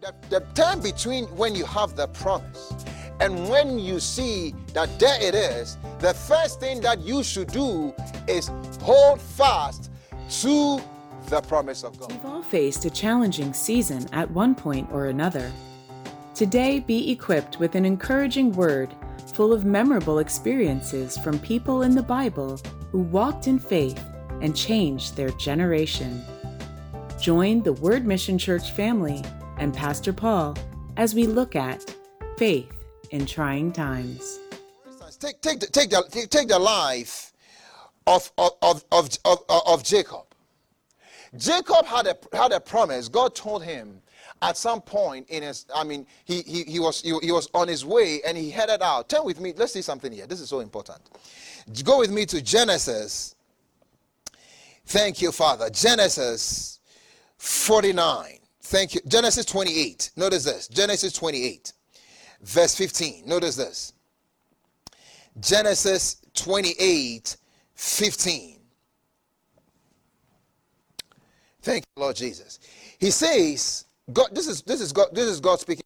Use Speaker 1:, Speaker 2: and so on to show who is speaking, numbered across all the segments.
Speaker 1: The, the time between when you have the promise and when you see that there it is, the first thing that you should do is hold fast to the promise of God.
Speaker 2: We've all faced a challenging season at one point or another. Today, be equipped with an encouraging word full of memorable experiences from people in the Bible who walked in faith and changed their generation. Join the Word Mission Church family and Pastor Paul as we look at faith in trying times.
Speaker 1: Take, take, take, the, take the life of, of, of, of, of, of Jacob. Jacob had a, had a promise. God told him at some point in his, I mean, he, he, he, was, he, he was on his way and he headed out. Turn with me. Let's see something here. This is so important. Go with me to Genesis. Thank you, Father. Genesis 49. Thank you. Genesis 28. Notice this. Genesis 28, verse 15. Notice this. Genesis 28, 15. Thank you, Lord Jesus. He says, God, this is this is God, this is God speaking.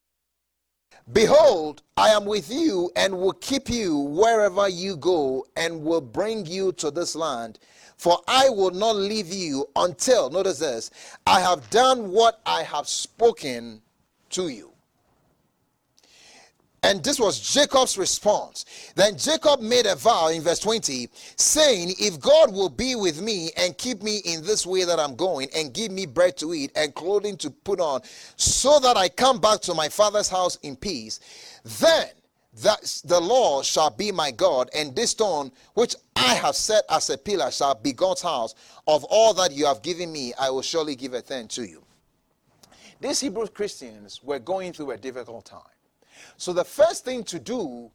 Speaker 1: Behold, I am with you and will keep you wherever you go and will bring you to this land. For I will not leave you until, notice this, I have done what I have spoken to you. And this was Jacob's response. Then Jacob made a vow in verse 20, saying, If God will be with me and keep me in this way that I'm going, and give me bread to eat and clothing to put on, so that I come back to my father's house in peace, then that the Lord shall be my God, and this stone which I have set as a pillar shall be God's house. Of all that you have given me, I will surely give a thing to you. These Hebrew Christians were going through a difficult time. So the first thing to do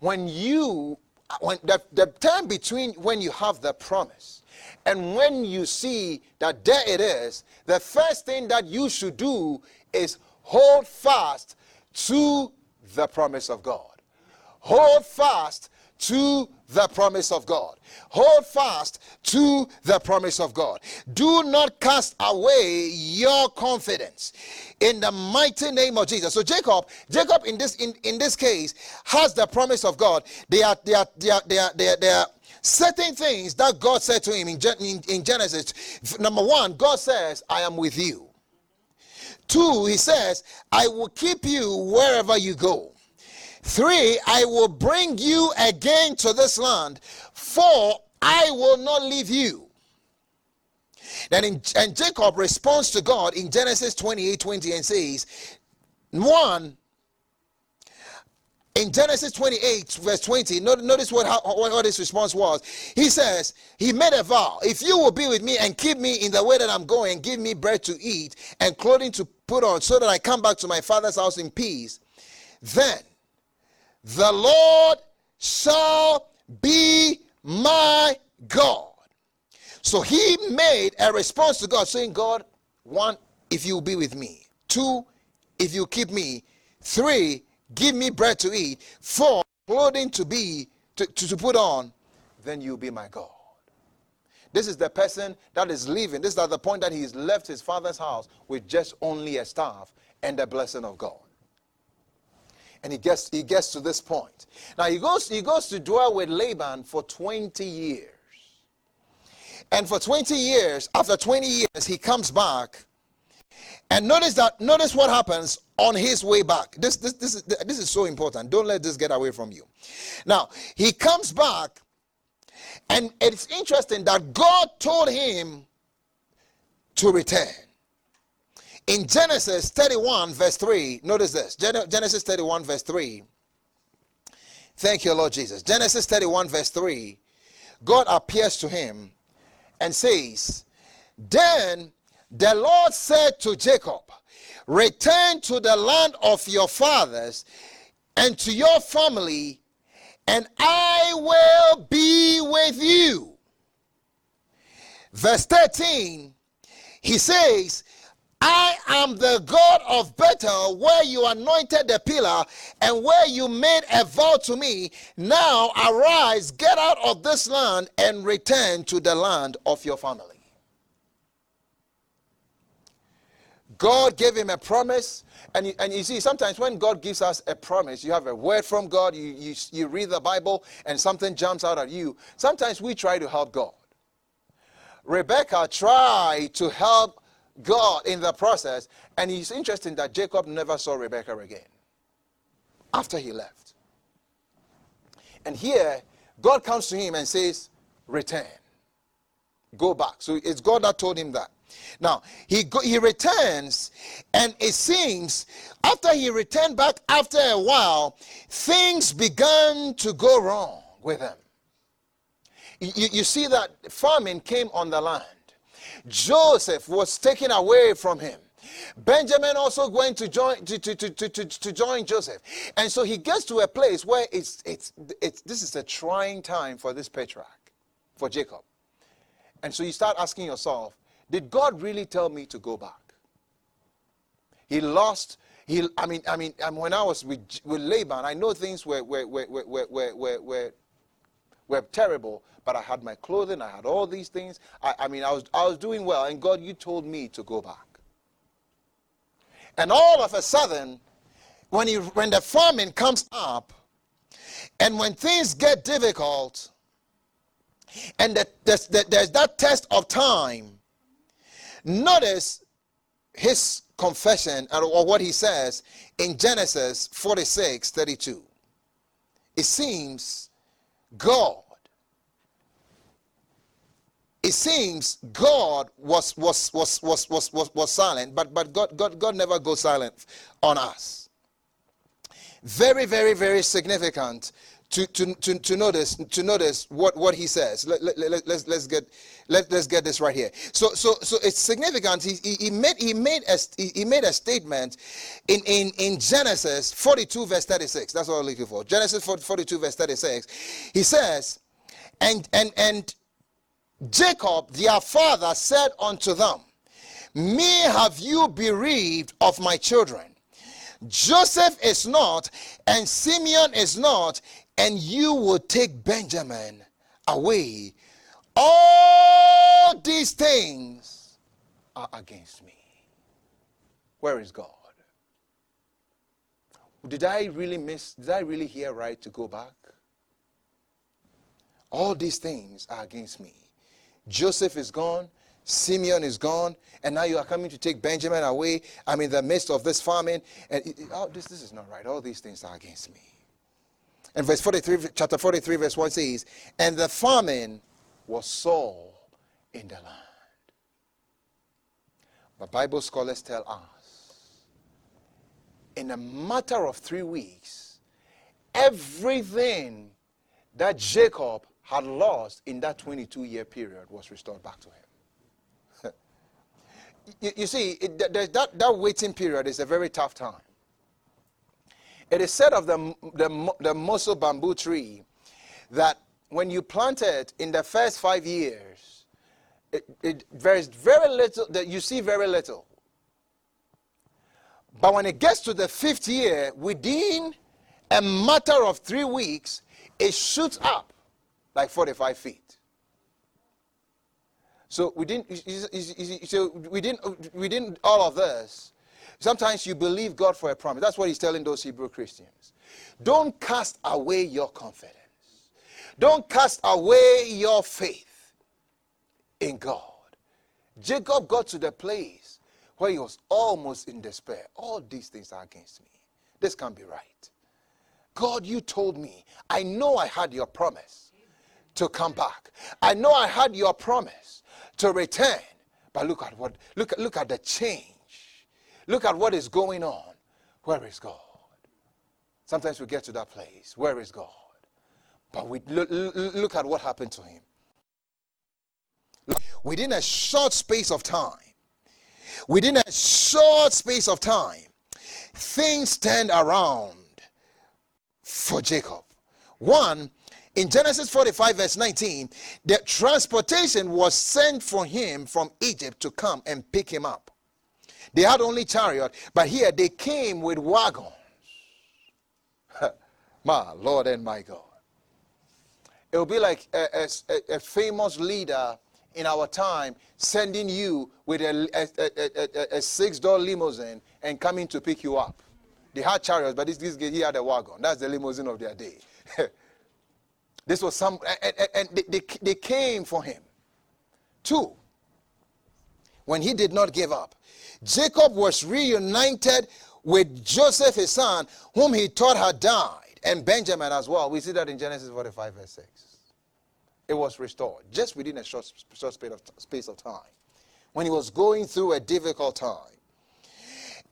Speaker 1: when you uh, when the, the time between when you have the promise and when you see that there it is, the first thing that you should do is hold fast to the promise of God. Hold fast to the promise of God. Hold fast to the promise of God. Do not cast away your confidence in the mighty name of Jesus. So Jacob, Jacob in this in, in this case has the promise of God. They are they are they are they are they are, they are certain things that God said to him in, in, in Genesis. Number one, God says, I am with you. Two, he says, I will keep you wherever you go. Three, I will bring you again to this land. Four, I will not leave you. Then in, and Jacob responds to God in Genesis 28 20 and says, One, in Genesis 28, verse 20, notice what, how, what his response was. He says, He made a vow, if you will be with me and keep me in the way that I'm going, give me bread to eat and clothing to put on, so that I come back to my father's house in peace, then the Lord shall be my God. So he made a response to God, saying, God, one, if you be with me. Two, if you keep me. Three, give me bread to eat. Four, clothing to be to, to, to put on, then you'll be my God. This is the person that is leaving. This is at the point that he's left his father's house with just only a staff and the blessing of God and he gets he gets to this point. Now he goes he goes to dwell with Laban for 20 years. And for 20 years, after 20 years, he comes back. And notice that notice what happens on his way back. This this this is this is so important. Don't let this get away from you. Now, he comes back and it's interesting that God told him to return. In Genesis 31, verse 3, notice this Genesis 31, verse 3. Thank you, Lord Jesus. Genesis 31, verse 3. God appears to him and says, Then the Lord said to Jacob, Return to the land of your fathers and to your family, and I will be with you. Verse 13, he says, I am the God of Bethel, where you anointed the pillar and where you made a vow to me. Now arise, get out of this land, and return to the land of your family. God gave him a promise. And you, and you see, sometimes when God gives us a promise, you have a word from God, you, you, you read the Bible, and something jumps out at you. Sometimes we try to help God. Rebecca tried to help God in the process, and it's interesting that Jacob never saw Rebecca again after he left. And here, God comes to him and says, Return. Go back. So it's God that told him that. Now, he, go, he returns, and it seems after he returned back after a while, things began to go wrong with him. You, you see that famine came on the land. Joseph was taken away from him. Benjamin also going to join to, to, to, to, to join Joseph. And so he gets to a place where it's, it's, it's this is a trying time for this patriarch, for Jacob. And so you start asking yourself, did God really tell me to go back? He lost. He, I mean, I mean, I mean when I was with, with Laban, I know things were, were, were, were, were, were, were, were terrible, but I had my clothing, I had all these things. I, I mean, I was, I was doing well, and God, you told me to go back. And all of a sudden, when, he, when the famine comes up, and when things get difficult, and the, the, the, there's that test of time, notice his confession or what he says in Genesis 46 32. It seems God it seems God was was was was was was, was silent, but but God, God God never goes silent on us. Very, very, very significant to, to, to, to notice to notice what, what he says. Let, let, let, let's, let's get let, let's get this right here. So so so it's significant. He, he, he made he made a he made a statement in, in, in Genesis 42 verse 36. That's what I'm looking for. Genesis 42 verse 36. He says, and and and Jacob, their father, said unto them, Me have you bereaved of my children. Joseph is not, and Simeon is not, and you will take Benjamin away. All these things are against me. Where is God? Did I really miss? Did I really hear right to go back? All these things are against me. Joseph is gone, Simeon is gone, and now you are coming to take Benjamin away. I'm in the midst of this famine, and it, oh, this, this is not right. All these things are against me. And verse 43, chapter 43, verse 1 says, And the famine was sore in the land. But Bible scholars tell us, in a matter of three weeks, everything that Jacob had lost in that 22 year period was restored back to him. you, you, see, it, that, that waiting period is a very tough time. It is said of the, the, the bamboo tree that when you plant it in the first five years, it, it, there's very little, that you see very little. But when it gets to the fifth year, within a matter of three weeks, it shoots up like 45 feet. So didn't, so we didn't all of this. Sometimes you believe God for a promise. That's what he's telling those Hebrew Christians. Don't cast away your confidence. Don't cast away your faith in God. Jacob got to the place where he was almost in despair. All these things are against me. This can't be right. God, you told me. I know I had your promise to come back. I know I had your promise to return, but look at what look look at the change. Look at what is going on. Where is God? Sometimes we get to that place. Where is God? But we look, look at what happened to him. Within a short space of time, within a short space of time, things turned around for Jacob. One, in Genesis 45, verse 19, the transportation was sent for him from Egypt to come and pick him up. They had only chariot, but here they came with wagons. my Lord and my God. It will be like a, a, a famous leader in our time sending you with a, a, a, a six door limousine and coming to pick you up. They had chariots, but this, this he had a wagon. That's the limousine of their day. this was some, and, and they, they, they came for him. Two, when he did not give up, Jacob was reunited with Joseph, his son, whom he thought had died, and Benjamin as well. We see that in Genesis 45, verse 6. It was restored just within a short, short space, of, space of time when he was going through a difficult time.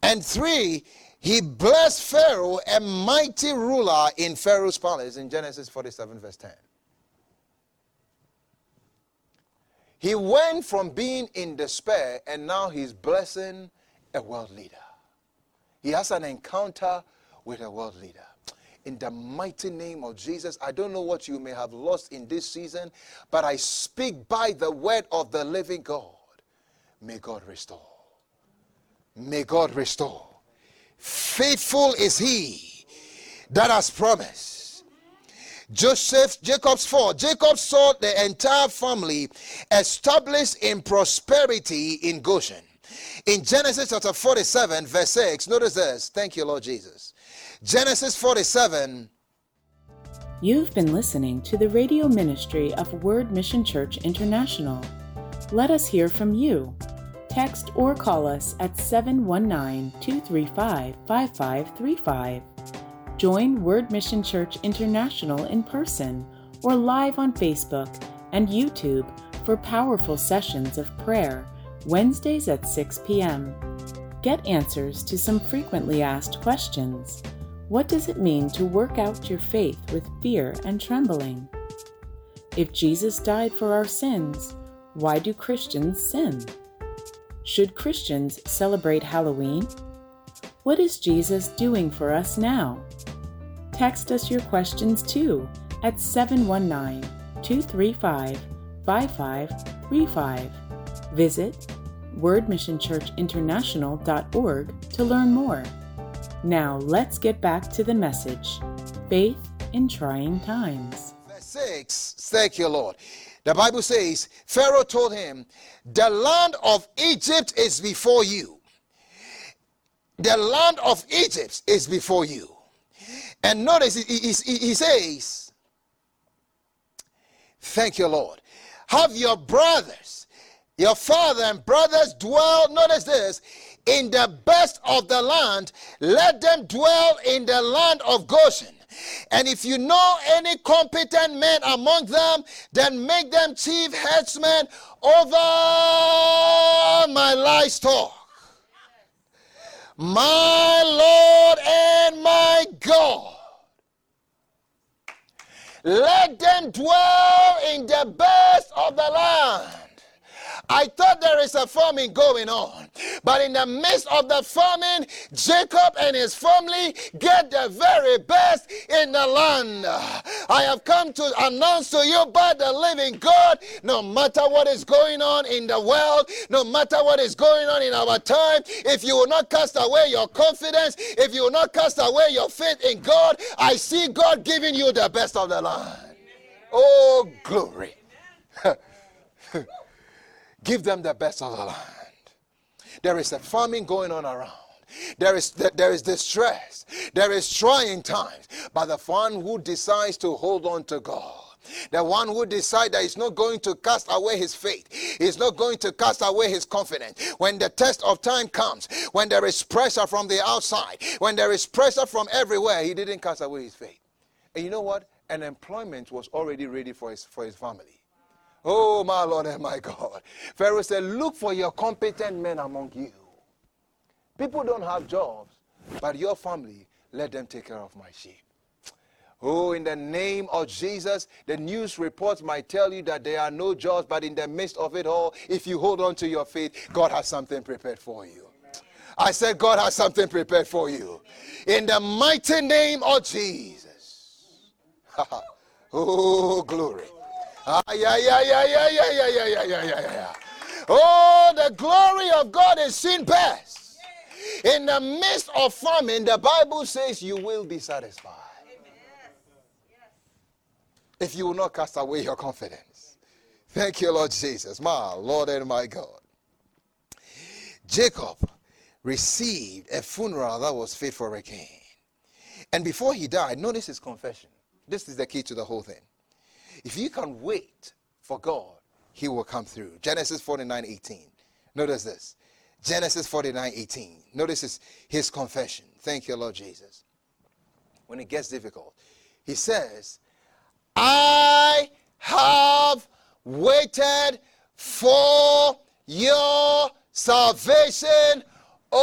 Speaker 1: And three, he blessed Pharaoh, a mighty ruler in Pharaoh's palace, in Genesis 47, verse 10. He went from being in despair and now he's blessing a world leader. He has an encounter with a world leader. In the mighty name of Jesus, I don't know what you may have lost in this season, but I speak by the word of the living God. May God restore. May God restore. Faithful is he that has promised. Joseph, Jacob's fall. Jacob saw the entire family established in prosperity in Goshen. In Genesis chapter 47, verse 6, notice this. Thank you, Lord Jesus. Genesis 47.
Speaker 2: You've been listening to the radio ministry of Word Mission Church International. Let us hear from you text or call us at 719 235 5535. Join Word Mission Church International in person or live on Facebook and YouTube for powerful sessions of prayer Wednesdays at 6 p.m. Get answers to some frequently asked questions. What does it mean to work out your faith with fear and trembling? If Jesus died for our sins, why do Christians sin? Should Christians celebrate Halloween? What is Jesus doing for us now? Text us your questions too at 719 235 5535. Visit wordmissionchurchinternational.org to learn more. Now let's get back to the message Faith in Trying Times.
Speaker 1: Verse 6 Thank you, Lord. The Bible says, Pharaoh told him, The land of Egypt is before you. The land of Egypt is before you. And notice he, he, he says, Thank you, Lord. Have your brothers, your father and brothers dwell, notice this, in the best of the land. Let them dwell in the land of Goshen and if you know any competent men among them, then make them chief headsmen over my livestock. My Lord and my God. Let them dwell in the best of the land. I thought there is a famine going on. But in the midst of the famine, Jacob and his family get the very best in the land. I have come to announce to you by the living God no matter what is going on in the world, no matter what is going on in our time, if you will not cast away your confidence, if you will not cast away your faith in God, I see God giving you the best of the land. Oh, glory. Give them the best of the land. There is a famine going on around. There is, there is distress. There is trying times. But the one who decides to hold on to God, the one who decides that he's not going to cast away his faith, he's not going to cast away his confidence. When the test of time comes, when there is pressure from the outside, when there is pressure from everywhere, he didn't cast away his faith. And you know what? An employment was already ready for his, for his family. Oh, my Lord and my God. Pharaoh said, Look for your competent men among you. People don't have jobs, but your family, let them take care of my sheep. Oh, in the name of Jesus, the news reports might tell you that there are no jobs, but in the midst of it all, if you hold on to your faith, God has something prepared for you. I said, God has something prepared for you. In the mighty name of Jesus. oh, glory. Ah, yeah, yeah, yeah, yeah, yeah, yeah, yeah, yeah, yeah, yeah. Oh, the glory of God is seen best. In the midst of famine, the Bible says you will be satisfied. If you will not cast away your confidence. Thank you, Lord Jesus, my Lord and my God. Jacob received a funeral that was fit for a king. And before he died, notice his confession. This is the key to the whole thing. If you can wait for God, he will come through. Genesis 49 18. Notice this. Genesis 49 18. Notice his, his confession. Thank you, Lord Jesus. When it gets difficult, he says, I have waited for your salvation, O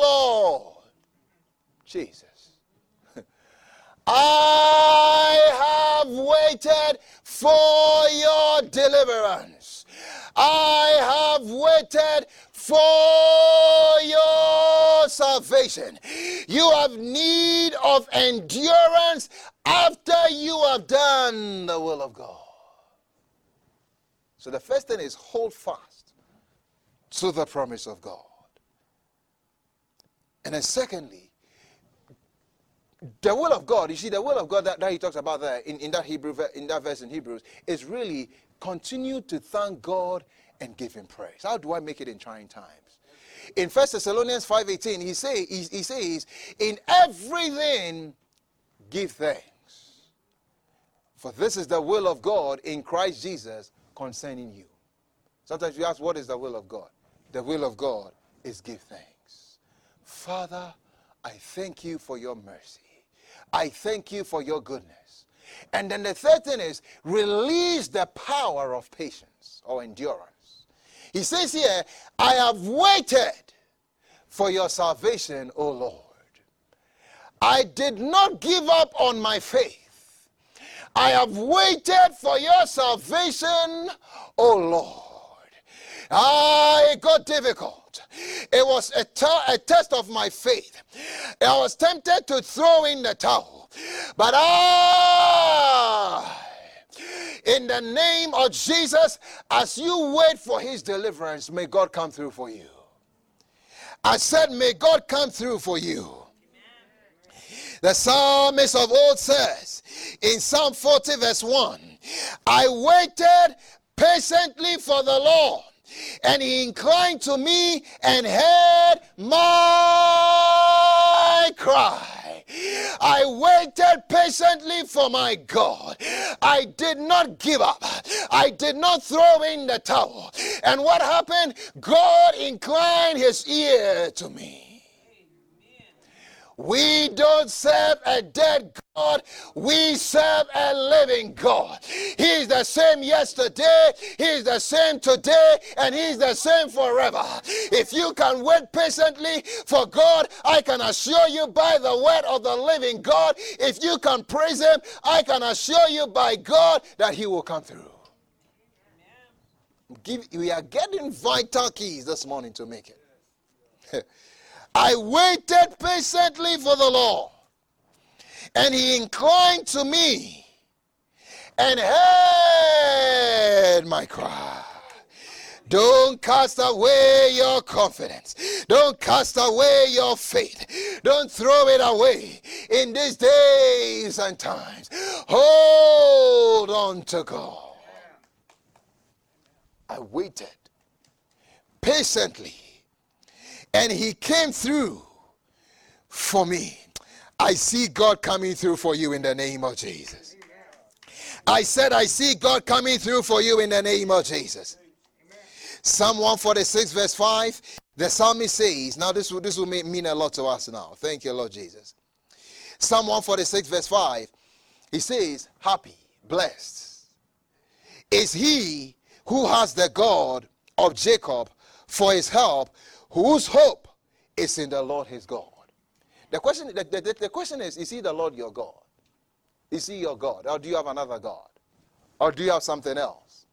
Speaker 1: Lord. Jesus. I have waited for your deliverance. I have waited for your salvation. You have need of endurance after you have done the will of God. So the first thing is hold fast to the promise of God. And then secondly, the will of God, you see, the will of God that, that he talks about there in, in that Hebrew in that verse in Hebrews is really continue to thank God and give him praise. How do I make it in trying times? In 1 Thessalonians 5:18, he, say, he, he says, In everything give thanks. For this is the will of God in Christ Jesus concerning you. Sometimes you ask, What is the will of God? The will of God is give thanks. Father, I thank you for your mercy. I thank you for your goodness. And then the third thing is release the power of patience or endurance. He says here, I have waited for your salvation, O Lord. I did not give up on my faith. I have waited for your salvation, O Lord. Ah, it got difficult. It was a, a test of my faith. I was tempted to throw in the towel. But I, in the name of Jesus, as you wait for his deliverance, may God come through for you. I said, may God come through for you. The psalmist of old says in Psalm 40, verse 1 I waited patiently for the Lord and he inclined to me and heard my cry. I waited patiently for my God. I did not give up. I did not throw in the towel. And what happened? God inclined his ear to me. We don't serve a dead God. We serve a living God. He's the same yesterday, He's the same today, and He's the same forever. If you can wait patiently for God, I can assure you by the word of the living God, if you can praise Him, I can assure you by God that He will come through. Give, we are getting vital keys this morning to make it. I waited patiently for the Lord, and he inclined to me and heard my cry. Don't cast away your confidence. Don't cast away your faith. Don't throw it away in these days and times. Hold on to God. I waited patiently and he came through for me. I see God coming through for you in the name of Jesus. I said, I see God coming through for you in the name of Jesus. Psalm 146, verse 5, the psalmist says, now this will, this will mean a lot to us now. Thank you, Lord Jesus. Psalm 146, verse 5, he says, Happy, blessed is he who has the God of Jacob for his help, whose hope is in the Lord his God. The question, the, the, the question is, is he the Lord your God? Is he your God? Or do you have another God? Or do you have something else?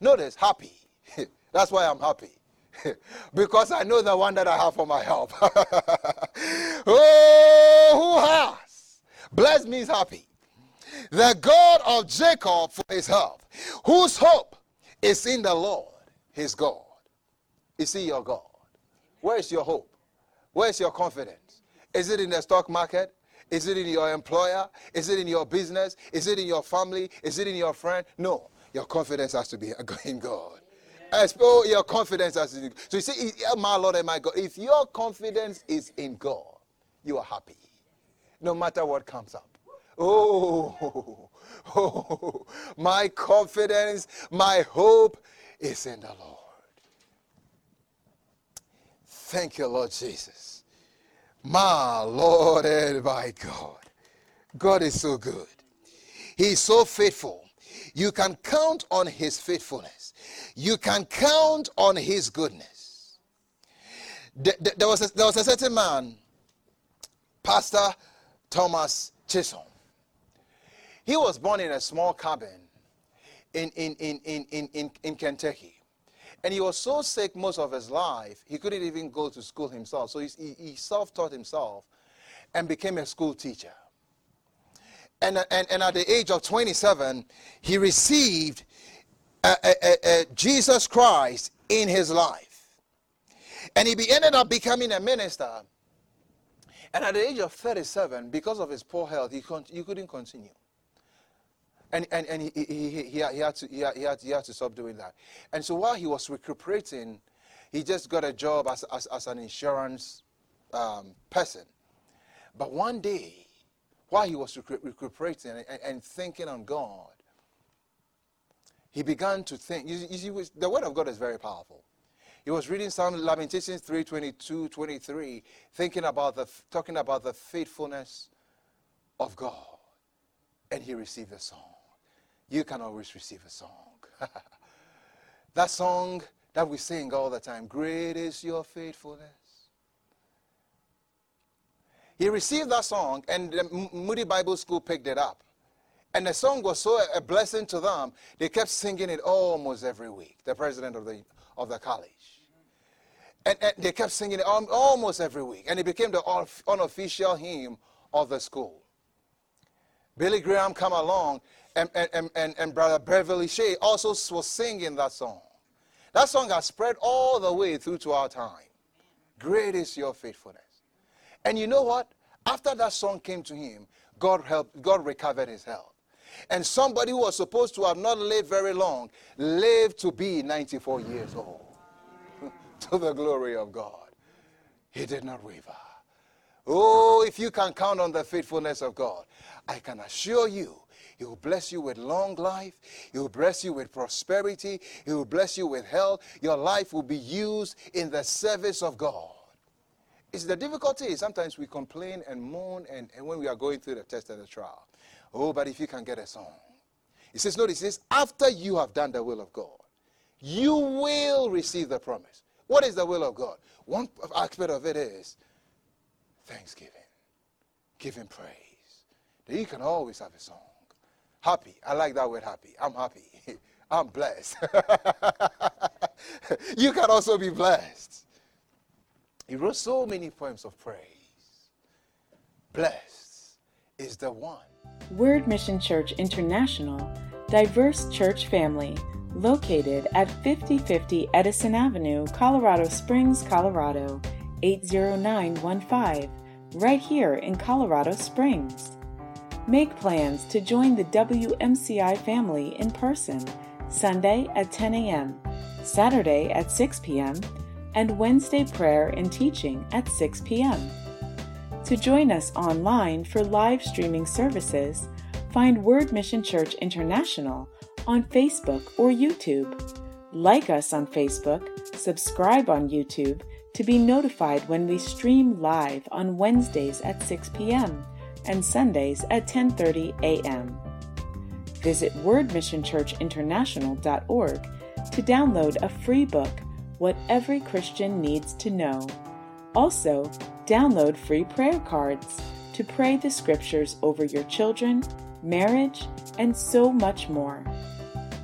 Speaker 1: Notice, happy. That's why I'm happy. because I know the one that I have for my help. oh, who has? Blessed means happy. The God of Jacob for his help, whose hope is in the Lord, his God. Is he your God? Where is your hope? Where is your confidence? Is it in the stock market? Is it in your employer? Is it in your business? Is it in your family? Is it in your friend? No. Your confidence has to be in God. As, oh, your confidence has to be. So you see, my Lord and my God, if your confidence is in God, you are happy. No matter what comes up. Oh, oh, my confidence, my hope is in the Lord. Thank you, Lord Jesus. My Lord and my God. God is so good. He is so faithful. You can count on His faithfulness. You can count on His goodness. There was a, there was a certain man, Pastor Thomas Chisholm. He was born in a small cabin in, in, in, in, in, in, in Kentucky. And he was so sick most of his life, he couldn't even go to school himself. So he, he self taught himself and became a school teacher. And, and, and at the age of 27, he received Jesus Christ in his life. And he ended up becoming a minister. And at the age of 37, because of his poor health, he, con- he couldn't continue. And, and, and he, he, he, he, had to, he, had, he, had, to stop doing that. And so while he was recuperating, he just got a job as, as, as an insurance um, person. But one day, while he was recuperating and, and, thinking on God, he began to think. You, you see, the Word of God is very powerful. He was reading Psalm Lamentations 3 22, 23, thinking about the, talking about the faithfulness of God. And he received a song you can always receive a song. that song that we sing all the time Great is your faithfulness. He received that song, and the Moody Bible School picked it up. And the song was so a blessing to them, they kept singing it almost every week, the president of the, of the college. And, and they kept singing it almost every week, and it became the unofficial hymn of the school. Billy Graham come along and, and, and, and Brother Beverly Shea also was singing that song. That song has spread all the way through to our time. Great is your faithfulness. And you know what? After that song came to him, God helped, God recovered his health. And somebody who was supposed to have not lived very long lived to be 94 years old. to the glory of God. He did not waver. Oh, if you can count on the faithfulness of God, I can assure you he will bless you with long life. He will bless you with prosperity. He will bless you with health. Your life will be used in the service of God. It's the difficulty sometimes we complain and moan and, and when we are going through the test and the trial. Oh, but if you can get a song. He says, notice this, after you have done the will of God, you will receive the promise. What is the will of God? One aspect of it is thanksgiving. giving praise. Then you can always have a song. Happy. I like that word happy. I'm happy. I'm blessed. you can also be blessed. He wrote so many poems of praise. Blessed is the one.
Speaker 2: Word Mission Church International, diverse church family, located at 5050 Edison Avenue, Colorado Springs, Colorado, 80915, right here in Colorado Springs. Make plans to join the WMCI family in person Sunday at 10 a.m., Saturday at 6 p.m., and Wednesday prayer and teaching at 6 p.m. To join us online for live streaming services, find Word Mission Church International on Facebook or YouTube. Like us on Facebook, subscribe on YouTube to be notified when we stream live on Wednesdays at 6 p.m and Sundays at 10:30 a.m. Visit wordmissionchurchinternational.org to download a free book, What Every Christian Needs to Know. Also, download free prayer cards to pray the scriptures over your children, marriage, and so much more.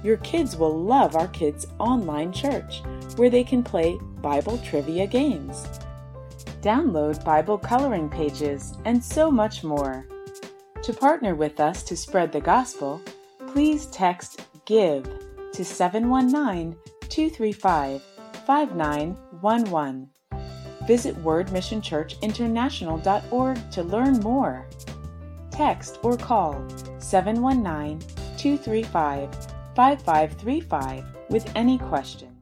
Speaker 2: Your kids will love our kids' online church, where they can play Bible trivia games download Bible coloring pages, and so much more. To partner with us to spread the gospel, please text GIVE to 719 235 5911. Visit wordmissionchurchinternational.org to learn more. text or call 719 235 5535 with any questions.